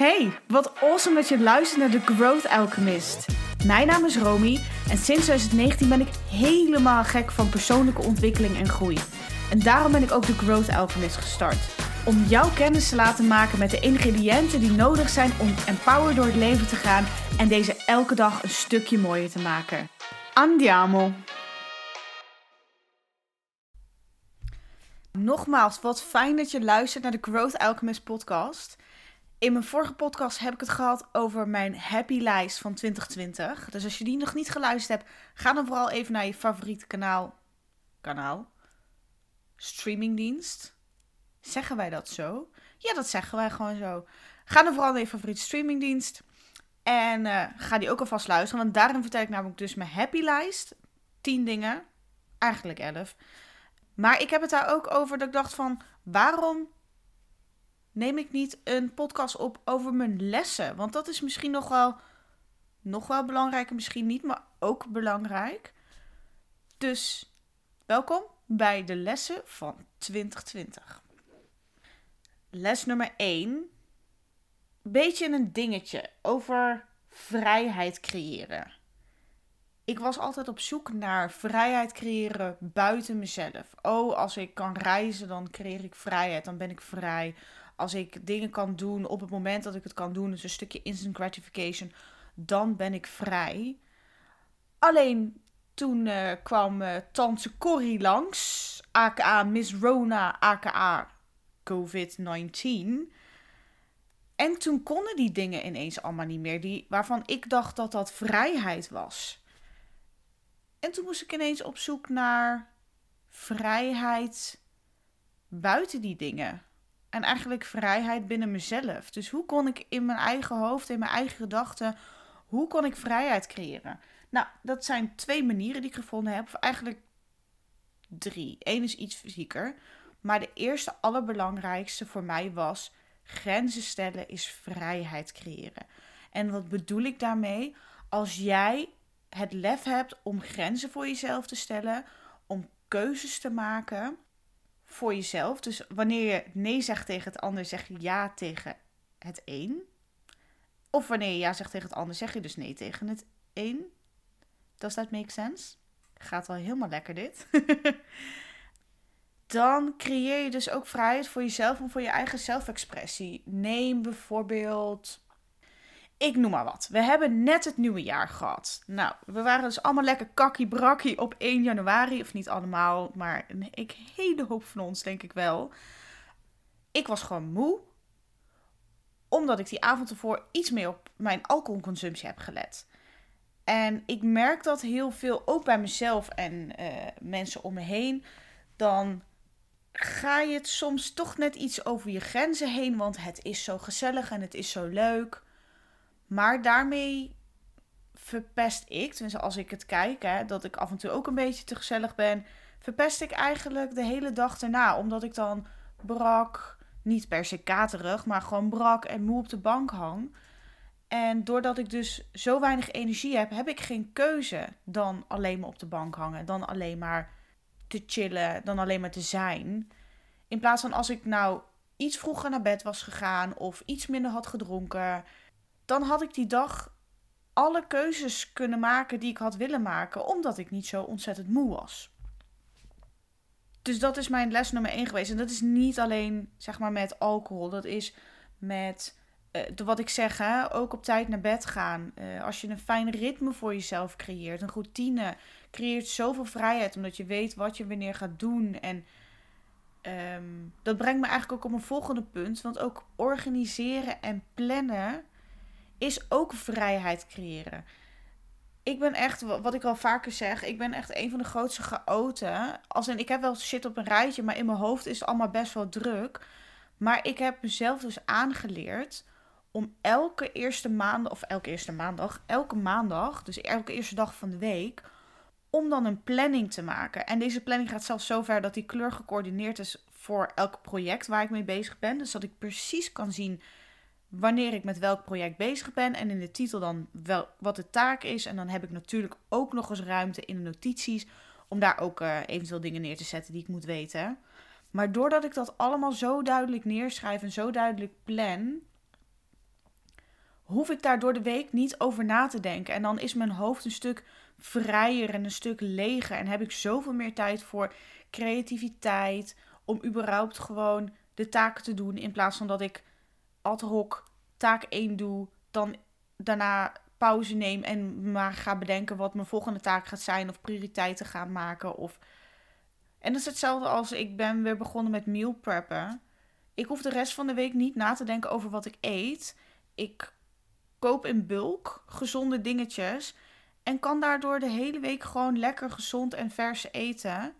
Hey, wat awesome dat je luistert naar The Growth Alchemist. Mijn naam is Romy en sinds 2019 ben ik helemaal gek van persoonlijke ontwikkeling en groei. En daarom ben ik ook The Growth Alchemist gestart. Om jouw kennis te laten maken met de ingrediënten die nodig zijn om empowered door het leven te gaan en deze elke dag een stukje mooier te maken. Andiamo! Nogmaals, wat fijn dat je luistert naar de Growth Alchemist podcast. In mijn vorige podcast heb ik het gehad over mijn happy lijst van 2020. Dus als je die nog niet geluisterd hebt, ga dan vooral even naar je favoriete kanaal. Kanaal? Streamingdienst? Zeggen wij dat zo? Ja, dat zeggen wij gewoon zo. Ga dan vooral naar je favoriete streamingdienst. En uh, ga die ook alvast luisteren. Want daarin vertel ik namelijk dus mijn happy lijst. 10 dingen. Eigenlijk 11. Maar ik heb het daar ook over dat ik dacht van... Waarom neem ik niet een podcast op over mijn lessen? Want dat is misschien nog wel, nog wel belangrijk, misschien niet, maar ook belangrijk. Dus welkom bij de lessen van 2020. Les nummer 1. Beetje een dingetje over vrijheid creëren. Ik was altijd op zoek naar vrijheid creëren buiten mezelf. Oh, als ik kan reizen, dan creëer ik vrijheid. Dan ben ik vrij als ik dingen kan doen op het moment dat ik het kan doen, dus een stukje instant gratification, dan ben ik vrij. Alleen toen uh, kwam uh, tante Corrie langs, aka Miss Rona, aka COVID-19. En toen konden die dingen ineens allemaal niet meer, die, waarvan ik dacht dat dat vrijheid was. En toen moest ik ineens op zoek naar vrijheid buiten die dingen. En eigenlijk vrijheid binnen mezelf. Dus hoe kon ik in mijn eigen hoofd, in mijn eigen gedachten, hoe kon ik vrijheid creëren? Nou, dat zijn twee manieren die ik gevonden heb. Of eigenlijk drie. Eén is iets fysieker. Maar de eerste, allerbelangrijkste voor mij was: grenzen stellen is vrijheid creëren. En wat bedoel ik daarmee? Als jij het lef hebt om grenzen voor jezelf te stellen, om keuzes te maken, voor jezelf. Dus wanneer je nee zegt tegen het ander, zeg je ja tegen het een. Of wanneer je ja zegt tegen het ander, zeg je dus nee tegen het een. Does that make sense? Gaat wel helemaal lekker dit. Dan creëer je dus ook vrijheid voor jezelf en voor je eigen zelfexpressie. Neem bijvoorbeeld ik noem maar wat. We hebben net het nieuwe jaar gehad. Nou, we waren dus allemaal lekker kakkie brakkie op 1 januari. Of niet allemaal, maar een, hele hoop van ons denk ik wel. Ik was gewoon moe. Omdat ik die avond ervoor iets meer op mijn alcoholconsumptie heb gelet. En ik merk dat heel veel, ook bij mezelf en uh, mensen om me heen. Dan ga je het soms toch net iets over je grenzen heen. Want het is zo gezellig en het is zo leuk. Maar daarmee verpest ik, tenminste als ik het kijk, hè, dat ik af en toe ook een beetje te gezellig ben, verpest ik eigenlijk de hele dag erna. Omdat ik dan brak, niet per se katerig, maar gewoon brak en moe op de bank hang. En doordat ik dus zo weinig energie heb, heb ik geen keuze dan alleen maar op de bank hangen. Dan alleen maar te chillen, dan alleen maar te zijn. In plaats van als ik nou iets vroeger naar bed was gegaan of iets minder had gedronken dan had ik die dag alle keuzes kunnen maken die ik had willen maken, omdat ik niet zo ontzettend moe was. Dus dat is mijn les nummer 1 geweest. En dat is niet alleen zeg maar met alcohol, dat is met uh, wat ik zeg, hè, ook op tijd naar bed gaan. Uh, als je een fijn ritme voor jezelf creëert, een routine, creëert zoveel vrijheid omdat je weet wat je wanneer gaat doen. En um, dat brengt me eigenlijk ook op een volgende punt. Want ook organiseren en plannen is ook vrijheid creëren. Ik ben echt, wat ik al vaker zeg, ik ben echt een van de grootste chaoten. Als in, ik heb wel shit op een rijtje, maar in mijn hoofd is het allemaal best wel druk. Maar ik heb mezelf dus aangeleerd om elke eerste maandag, of elke eerste maandag, elke maandag, dus elke eerste dag van de week, om dan een planning te maken. En deze planning gaat zelfs zover dat die kleur gecoördineerd is voor elk project waar ik mee bezig ben. Dus dat ik precies kan zien wanneer ik met welk project bezig ben en in de titel dan wel wat de taak is. En dan heb ik natuurlijk ook nog eens ruimte in de notities om daar ook uh, eventueel dingen neer te zetten die ik moet weten. Maar doordat ik dat allemaal zo duidelijk neerschrijf en zo duidelijk plan, hoef ik daar door de week niet over na te denken. En dan is mijn hoofd een stuk vrijer en een stuk leger. En heb ik zoveel meer tijd voor creativiteit. Om überhaupt gewoon de taken te doen. In plaats van dat ik ad hoc taak 1 doe. Dan daarna pauze neem en maar ga bedenken wat mijn volgende taak gaat zijn. Of prioriteiten gaan maken. Of... En dat is hetzelfde als ik ben weer begonnen met meal preppen. Ik hoef de rest van de week niet na te denken over wat ik eet. Ik koop in bulk gezonde dingetjes. En kan daardoor de hele week gewoon lekker gezond en vers eten.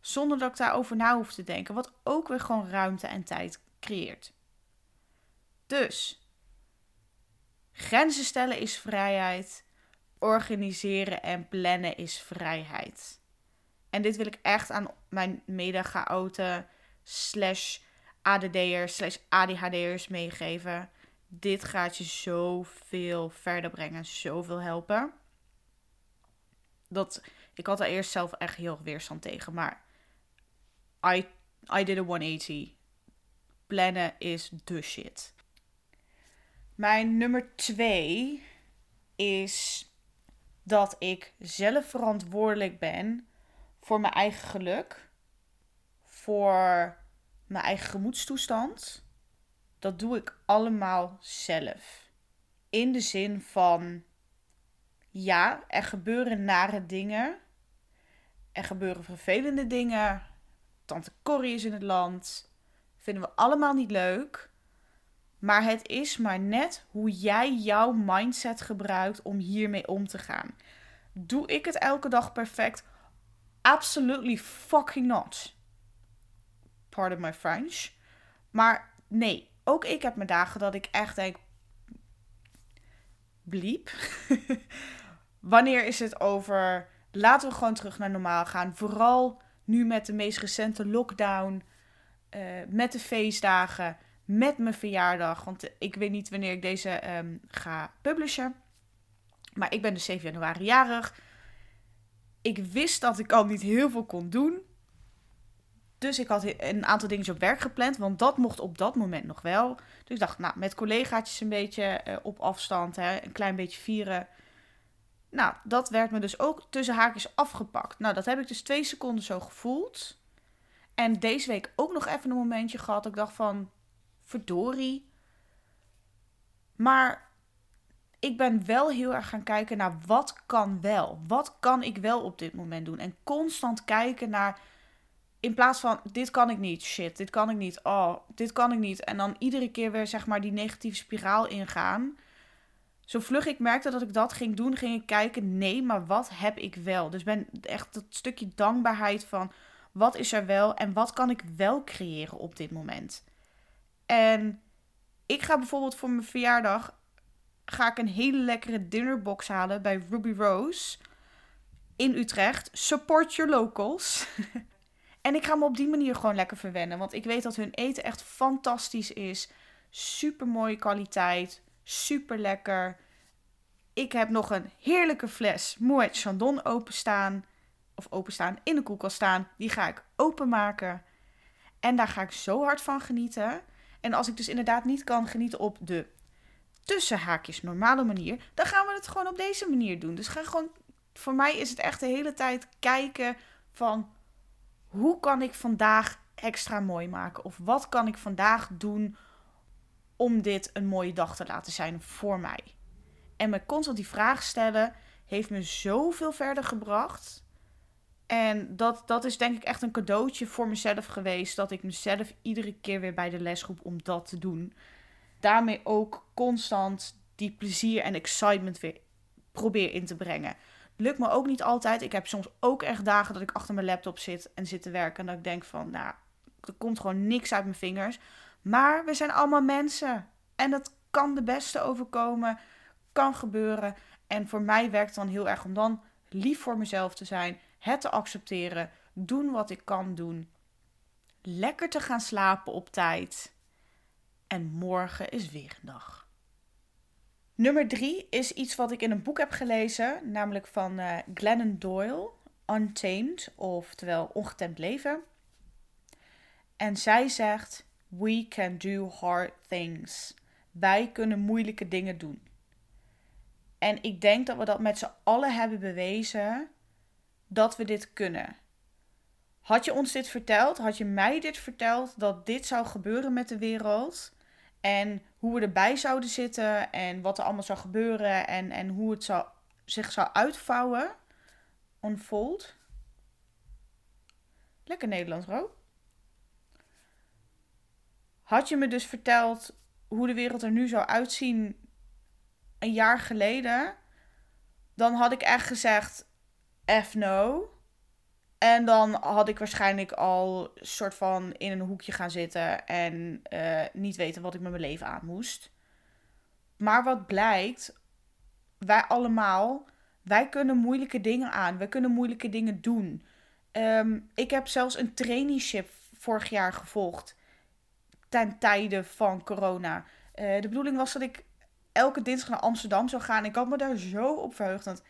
Zonder dat ik daarover na hoef te denken. Wat ook weer gewoon ruimte en tijd creëert. Dus, grenzen stellen is vrijheid. Organiseren en plannen is vrijheid. En dit wil ik echt aan mijn mede-chaoten slash ADD'ers slash ADHD'ers meegeven. Dit gaat je zoveel verder brengen, zoveel helpen. Dat, ik had er eerst zelf echt heel weerstand tegen, maar I, I did a 180. Plannen is de shit. Mijn nummer twee is dat ik zelf verantwoordelijk ben voor mijn eigen geluk, voor mijn eigen gemoedstoestand. Dat doe ik allemaal zelf. In de zin van, ja, er gebeuren nare dingen. Er gebeuren vervelende dingen. Tante Corrie is in het land. Vinden we allemaal niet leuk. Maar het is maar net hoe jij jouw mindset gebruikt om hiermee om te gaan. Doe ik het elke dag perfect? Absolutely fucking not. Pardon my French. Maar nee, ook ik heb mijn dagen dat ik echt denk. Bliep. Wanneer is het over. Laten we gewoon terug naar normaal gaan. Vooral nu met de meest recente lockdown. Uh, met de feestdagen. Met mijn verjaardag. Want ik weet niet wanneer ik deze um, ga publishen. Maar ik ben dus 7 januari jarig. Ik wist dat ik al niet heel veel kon doen. Dus ik had een aantal dingen op werk gepland, want dat mocht op dat moment nog wel. Dus ik dacht, nou, met collegaatjes een beetje uh, op afstand, hè, een klein beetje vieren. Nou, dat werd me dus ook tussen haakjes afgepakt. Nou, dat heb ik dus twee seconden zo gevoeld. En deze week ook nog even een momentje gehad. Ik dacht van, verdorie. Maar ik ben wel heel erg gaan kijken naar wat kan wel. Wat kan ik wel op dit moment doen? En constant kijken naar in plaats van dit kan ik niet, shit, dit kan ik niet, oh, dit kan ik niet. En dan iedere keer weer zeg maar die negatieve spiraal ingaan. Zo vlug ik merkte dat ik dat ging doen, ging ik kijken, nee, maar wat heb ik wel? Dus ben echt dat stukje dankbaarheid van wat is er wel en wat kan ik wel creëren op dit moment. En ik ga bijvoorbeeld voor mijn verjaardag ga ik een hele lekkere dinnerbox halen bij Ruby Rose in Utrecht. Support your locals. En ik ga me op die manier gewoon lekker verwennen. Want ik weet dat hun eten echt fantastisch is. Super mooie kwaliteit. Super lekker. Ik heb nog een heerlijke fles Moet Chandon openstaan. Of openstaan in de koelkast staan. Die ga ik openmaken. En daar ga ik zo hard van genieten. En als ik dus inderdaad niet kan genieten op de tussenhaakjes normale manier, dan gaan we het gewoon op deze manier doen. Dus ga gewoon, voor mij is het echt de hele tijd kijken van hoe kan ik vandaag extra mooi maken? Of wat kan ik vandaag doen om dit een mooie dag te laten zijn voor mij? En me constant die vraag stellen heeft me zoveel verder gebracht. En dat, dat is denk ik echt een cadeautje voor mezelf geweest. Dat ik mezelf iedere keer weer bij de lesgroep om dat te doen. Daarmee ook constant die plezier en excitement weer probeer in te brengen. Lukt me ook niet altijd. Ik heb soms ook echt dagen dat ik achter mijn laptop zit en zit te werken. En dat ik denk van, nou, er komt gewoon niks uit mijn vingers. Maar we zijn allemaal mensen. En dat kan de beste overkomen. Kan gebeuren. En voor mij werkt het dan heel erg om dan lief voor mezelf te zijn. Het te accepteren. Doen wat ik kan doen. Lekker te gaan slapen op tijd. En morgen is weer een dag. Nummer drie is iets wat ik in een boek heb gelezen, namelijk van uh, Glennon Doyle, Untamed, oftewel Ongetemd Leven. En zij zegt: We can do hard things. Wij kunnen moeilijke dingen doen. En ik denk dat we dat met z'n allen hebben bewezen dat we dit kunnen. Had je ons dit verteld, had je mij dit verteld, dat dit zou gebeuren met de wereld en hoe we erbij zouden zitten en wat er allemaal zou gebeuren en, en hoe het zou, zich zou uitvouwen, unfold. Lekker Nederlands, Ro. Had je me dus verteld hoe de wereld er nu zou uitzien een jaar geleden, dan had ik echt gezegd: F no. En dan had ik waarschijnlijk al soort van in een hoekje gaan zitten en uh, niet weten wat ik met mijn leven aan moest. Maar wat blijkt, wij allemaal, wij kunnen moeilijke dingen aan. We kunnen moeilijke dingen doen. Um, ik heb zelfs een traineeship vorig jaar gevolgd ten tijde van corona. Uh, de bedoeling was dat ik elke dinsdag naar Amsterdam zou gaan. Ik had me daar zo op verheugd. Want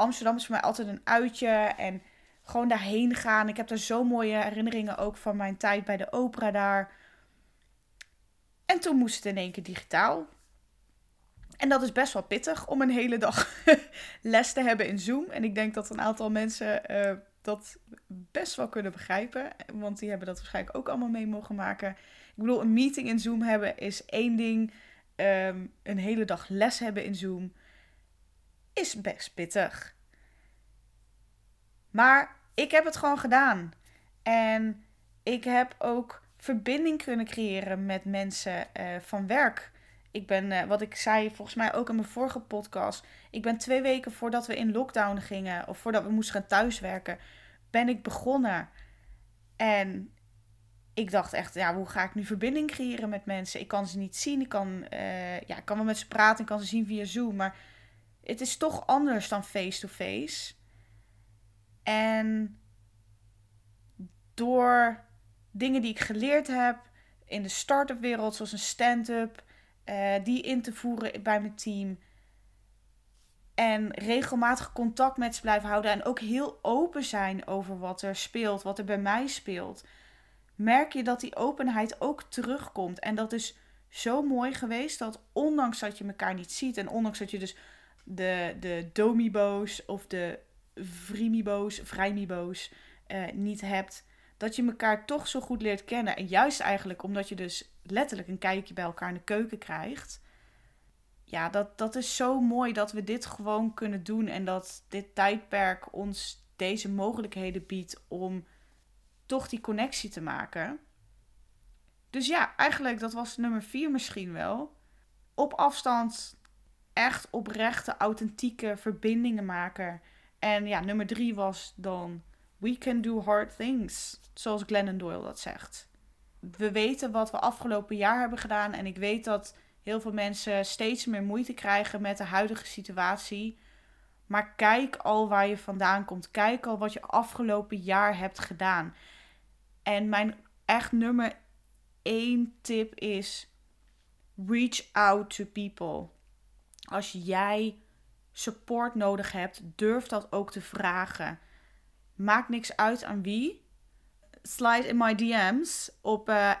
Amsterdam is voor mij altijd een uitje. En gewoon daarheen gaan. Ik heb daar zo mooie herinneringen ook van mijn tijd bij de opera daar. En toen moest het in één keer digitaal. En dat is best wel pittig om een hele dag les te hebben in Zoom. En ik denk dat een aantal mensen uh, dat best wel kunnen begrijpen. Want die hebben dat waarschijnlijk ook allemaal mee mogen maken. Ik bedoel, een meeting in Zoom hebben is één ding. Ehm, een hele dag les hebben in Zoom is best pittig. Maar ik heb het gewoon gedaan. En ik heb ook verbinding kunnen creëren met mensen uh, van werk. Ik ben, uh, wat ik zei volgens mij ook in mijn vorige podcast. Ik ben twee weken voordat we in lockdown gingen, of voordat we moesten gaan thuiswerken, ben ik begonnen. En ik dacht echt, ja, hoe ga ik nu verbinding creëren met mensen? Ik kan ze niet zien. Ik kan, uh, ja, ik kan wel met ze praten. Ik kan ze zien via Zoom. Maar het is toch anders dan face-to-face. En door dingen die ik geleerd heb in de start-up wereld, zoals een stand-up, uh, die in te voeren bij mijn team. En regelmatig contact met ze blijven houden. En ook heel open zijn over wat er speelt, wat er bij mij speelt merk je dat die openheid ook terugkomt. En dat is zo mooi geweest dat ondanks dat je elkaar niet ziet en ondanks dat je dus de, de domibo's of de vrimibo's, vrijmibo's uh, niet hebt, dat je elkaar toch zo goed leert kennen. En juist eigenlijk omdat je dus letterlijk een kijkje bij elkaar in de keuken krijgt. Ja, dat, dat is zo mooi dat we dit gewoon kunnen doen en dat dit tijdperk ons deze mogelijkheden biedt om toch die connectie te maken. Dus ja, eigenlijk dat was nummer vier misschien wel. Op afstand echt oprechte, authentieke verbindingen maken. En ja, nummer drie was dan We can do hard things. Zoals Glennon Doyle dat zegt. We weten wat we afgelopen jaar hebben gedaan. En ik weet dat heel veel mensen steeds meer moeite krijgen met de huidige situatie. Maar kijk al waar je vandaan komt. Kijk al wat je afgelopen jaar hebt gedaan. En mijn echt nummer één tip is: reach out to people. Als jij support nodig hebt, durf dat ook te vragen. Maakt niks uit aan wie. Slide in my DM's op uh,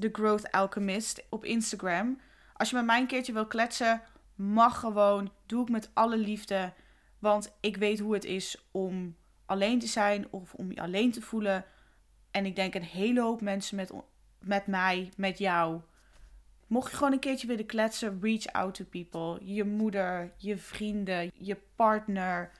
The Growth Alchemist op Instagram. Als je met mij een keertje wil kletsen, mag gewoon. Doe ik met alle liefde. Want ik weet hoe het is om alleen te zijn of om je alleen te voelen. En ik denk een hele hoop mensen met, met mij, met jou. Mocht je gewoon een keertje willen kletsen, reach out to people. Je moeder, je vrienden, je partner,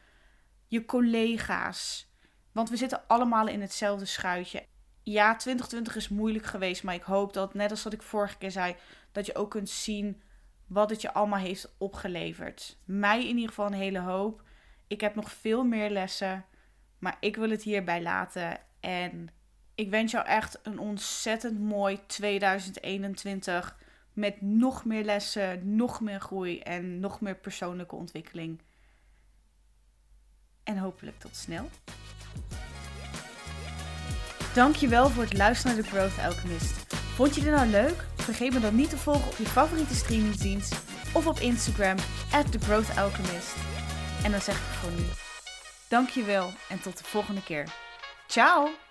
je collega's. Want we zitten allemaal in hetzelfde schuitje. Ja, 2020 is moeilijk geweest, maar ik hoop dat, net als wat ik vorige keer zei, dat je ook kunt zien wat het je allemaal heeft opgeleverd. Mij in ieder geval een hele hoop. Ik heb nog veel meer lessen, maar ik wil het hierbij laten. En ik wens jou echt een ontzettend mooi 2021. Met nog meer lessen, nog meer groei en nog meer persoonlijke ontwikkeling. En hopelijk tot snel. Dankjewel voor het luisteren naar de Growth Alchemist. Vond je dit nou leuk? Vergeet me dan niet te volgen op je favoriete streamingsdienst of op Instagram at The Growth Alchemist. En dan zeg ik voor nu. Dankjewel en tot de volgende keer. Ciao!